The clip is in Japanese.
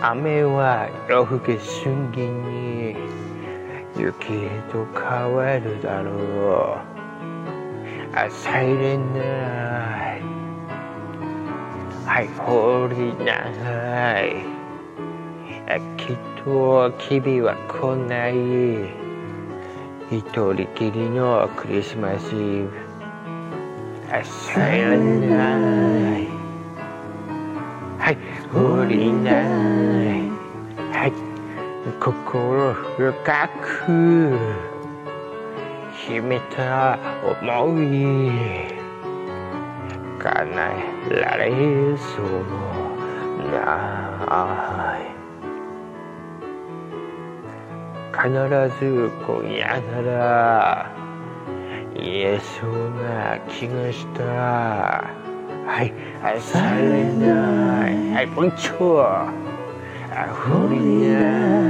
雨は夜更け瞬間に雪へと変わるだろう。A silent night. はい、holy night. きっと君は来ない。一人きりのクリスマスイブ。A silent night. はい、holy night. はい、心深く秘めた思い。叶えられそうない。必ず今夜なら言えそうな気がした。はい。されないはいポンチョあふりない